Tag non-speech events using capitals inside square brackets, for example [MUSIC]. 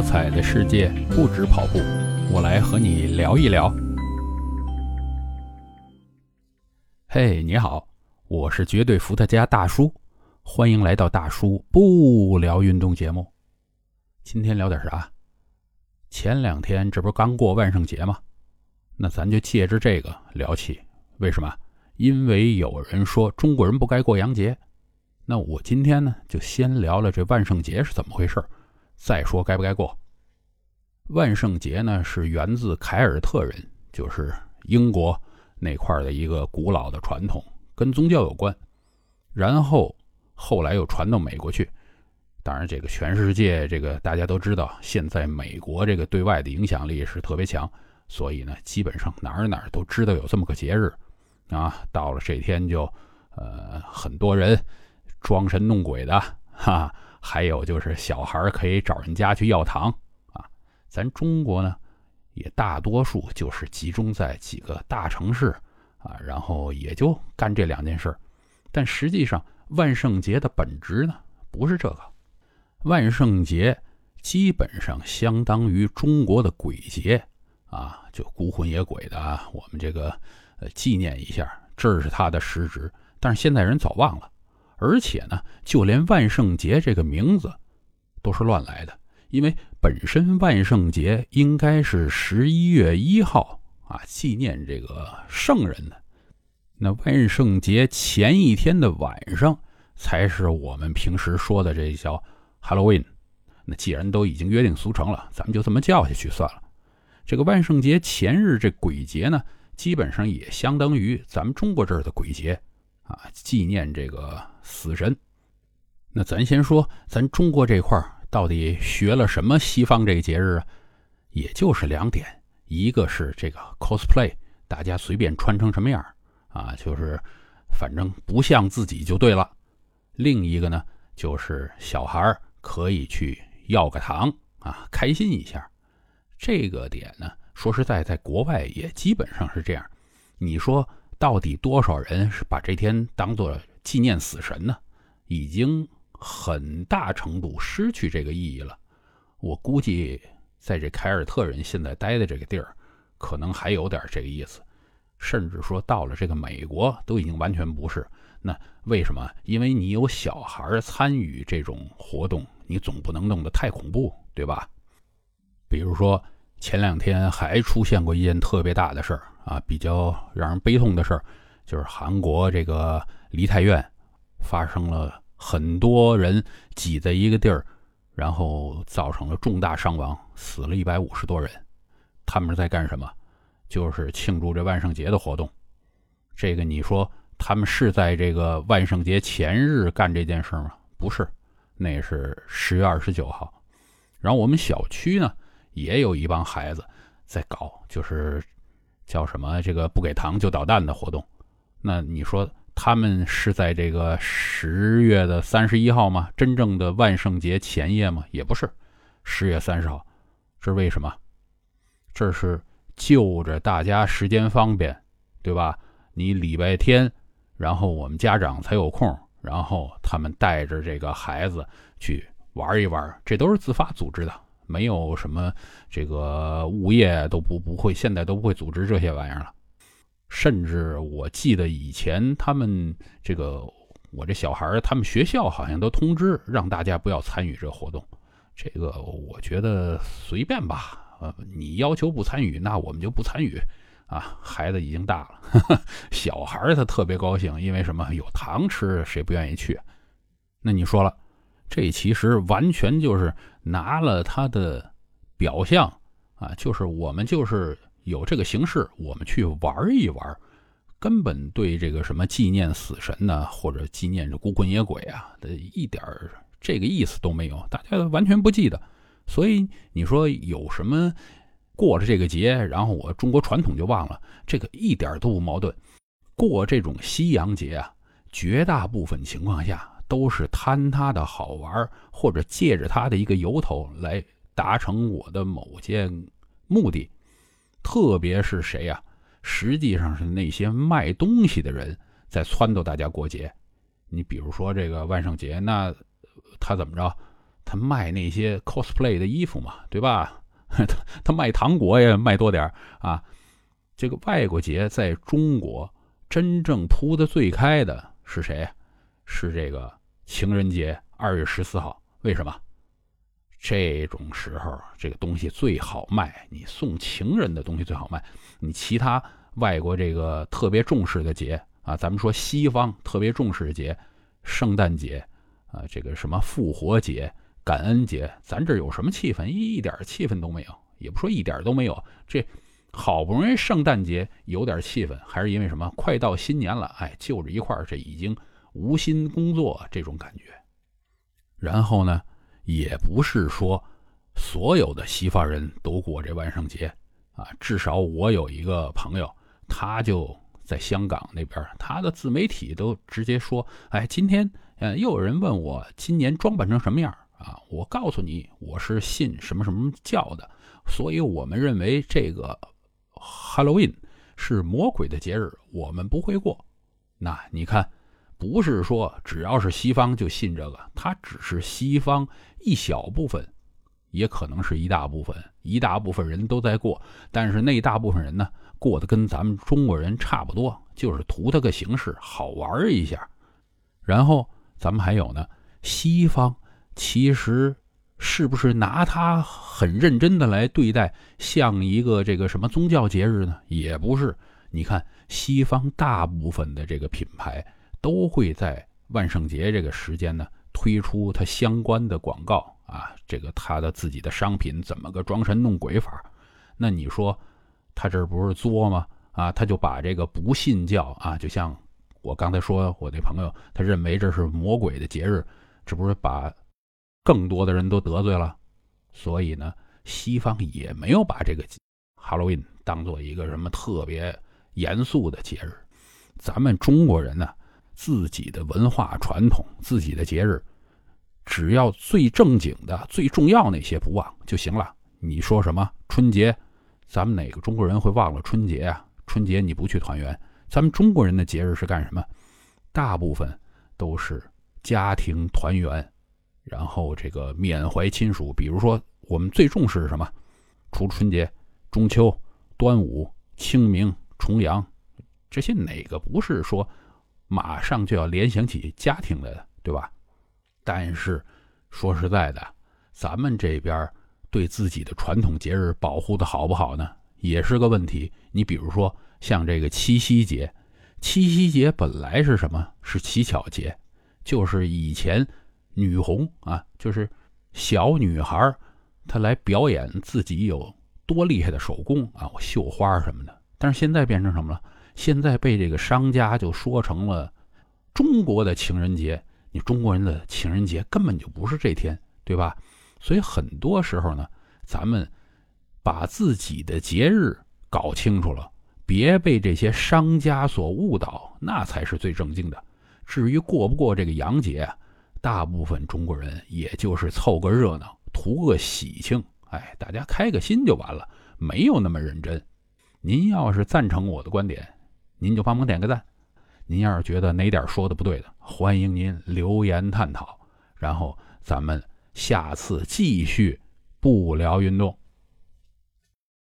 多彩的世界不止跑步，我来和你聊一聊。嘿，你好，我是绝对伏特加大叔，欢迎来到大叔不聊运动节目。今天聊点啥？前两天这不是刚过万圣节吗？那咱就借着这个聊起。为什么？因为有人说中国人不该过洋节。那我今天呢，就先聊聊这万圣节是怎么回事再说该不该过。万圣节呢是源自凯尔特人，就是英国那块的一个古老的传统，跟宗教有关。然后后来又传到美国去。当然，这个全世界这个大家都知道，现在美国这个对外的影响力是特别强，所以呢，基本上哪儿哪儿都知道有这么个节日啊。到了这天就，呃，很多人。装神弄鬼的哈，还有就是小孩可以找人家去要糖啊。咱中国呢，也大多数就是集中在几个大城市啊，然后也就干这两件事。但实际上，万圣节的本质呢，不是这个。万圣节基本上相当于中国的鬼节啊，就孤魂野鬼的啊，我们这个呃纪念一下，这是它的实质。但是现在人早忘了。而且呢，就连万圣节这个名字都是乱来的，因为本身万圣节应该是十一月一号啊，纪念这个圣人的。那万圣节前一天的晚上才是我们平时说的这叫 Halloween。那既然都已经约定俗成了，咱们就这么叫下去算了。这个万圣节前日这鬼节呢，基本上也相当于咱们中国这儿的鬼节。啊，纪念这个死神。那咱先说，咱中国这块到底学了什么西方这个节日啊？也就是两点，一个是这个 cosplay，大家随便穿成什么样啊，就是反正不像自己就对了。另一个呢，就是小孩可以去要个糖啊，开心一下。这个点呢，说实在，在国外也基本上是这样。你说。到底多少人是把这天当做纪念死神呢？已经很大程度失去这个意义了。我估计，在这凯尔特人现在待的这个地儿，可能还有点这个意思。甚至说到了这个美国，都已经完全不是。那为什么？因为你有小孩参与这种活动，你总不能弄得太恐怖，对吧？比如说。前两天还出现过一件特别大的事儿啊，比较让人悲痛的事儿，就是韩国这个梨泰院发生了很多人挤在一个地儿，然后造成了重大伤亡，死了一百五十多人。他们在干什么？就是庆祝这万圣节的活动。这个你说他们是在这个万圣节前日干这件事吗？不是，那是十月二十九号。然后我们小区呢？也有一帮孩子在搞，就是叫什么这个不给糖就捣蛋的活动。那你说他们是在这个十月的三十一号吗？真正的万圣节前夜吗？也不是，十月三十号。这是为什么？这是就着大家时间方便，对吧？你礼拜天，然后我们家长才有空，然后他们带着这个孩子去玩一玩，这都是自发组织的。没有什么，这个物业都不不会，现在都不会组织这些玩意儿了。甚至我记得以前他们这个，我这小孩儿他们学校好像都通知让大家不要参与这个活动。这个我觉得随便吧，呃，你要求不参与，那我们就不参与啊。孩子已经大了，[LAUGHS] 小孩他特别高兴，因为什么？有糖吃，谁不愿意去？那你说了。这其实完全就是拿了他的表象啊，就是我们就是有这个形式，我们去玩一玩，根本对这个什么纪念死神呢，或者纪念这孤魂野鬼啊的一点这个意思都没有，大家完全不记得。所以你说有什么过了这个节，然后我中国传统就忘了，这个一点都不矛盾。过这种西洋节啊，绝大部分情况下。都是贪他的好玩，或者借着他的一个由头来达成我的某件目的。特别是谁呀？实际上是那些卖东西的人在撺掇大家过节。你比如说这个万圣节，那他怎么着？他卖那些 cosplay 的衣服嘛，对吧？他 [LAUGHS] 他卖糖果也卖多点啊。这个外国节在中国真正铺的最开的是谁？是这个情人节，二月十四号。为什么？这种时候这个东西最好卖，你送情人的东西最好卖。你其他外国这个特别重视的节啊，咱们说西方特别重视的节，圣诞节啊，这个什么复活节、感恩节，咱这有什么气氛？一点气氛都没有，也不说一点都没有。这好不容易圣诞节有点气氛，还是因为什么？快到新年了，哎，就着一块儿，这已经无心工作这种感觉。然后呢？也不是说所有的西方人都过这万圣节啊，至少我有一个朋友，他就在香港那边，他的自媒体都直接说：“哎，今天呃又有人问我今年装扮成什么样啊？我告诉你，我是信什么什么教的，所以我们认为这个 Halloween 是魔鬼的节日，我们不会过。那你看。”不是说只要是西方就信这个，它只是西方一小部分，也可能是一大部分，一大部分人都在过，但是那大部分人呢，过得跟咱们中国人差不多，就是图它个形式，好玩一下。然后咱们还有呢，西方其实是不是拿它很认真的来对待，像一个这个什么宗教节日呢？也不是。你看西方大部分的这个品牌。都会在万圣节这个时间呢推出它相关的广告啊，这个他的自己的商品怎么个装神弄鬼法？那你说他这不是作吗？啊，他就把这个不信教啊，就像我刚才说我那朋友，他认为这是魔鬼的节日，这不是把更多的人都得罪了？所以呢，西方也没有把这个 Halloween 当做一个什么特别严肃的节日，咱们中国人呢？自己的文化传统，自己的节日，只要最正经的、最重要那些不忘就行了。你说什么春节，咱们哪个中国人会忘了春节啊？春节你不去团圆，咱们中国人的节日是干什么？大部分都是家庭团圆，然后这个缅怀亲属。比如说，我们最重视什么？除春节、中秋、端午、清明、重阳，这些哪个不是说？马上就要联想起家庭来了，对吧？但是说实在的，咱们这边对自己的传统节日保护的好不好呢？也是个问题。你比如说像这个七夕节，七夕节本来是什么？是乞巧节，就是以前女红啊，就是小女孩她来表演自己有多厉害的手工啊，绣花什么的。但是现在变成什么了？现在被这个商家就说成了中国的情人节，你中国人的情人节根本就不是这天，对吧？所以很多时候呢，咱们把自己的节日搞清楚了，别被这些商家所误导，那才是最正经的。至于过不过这个洋节，大部分中国人也就是凑个热闹，图个喜庆，哎，大家开个心就完了，没有那么认真。您要是赞成我的观点。您就帮忙点个赞，您要是觉得哪点说的不对的，欢迎您留言探讨，然后咱们下次继续不聊运动。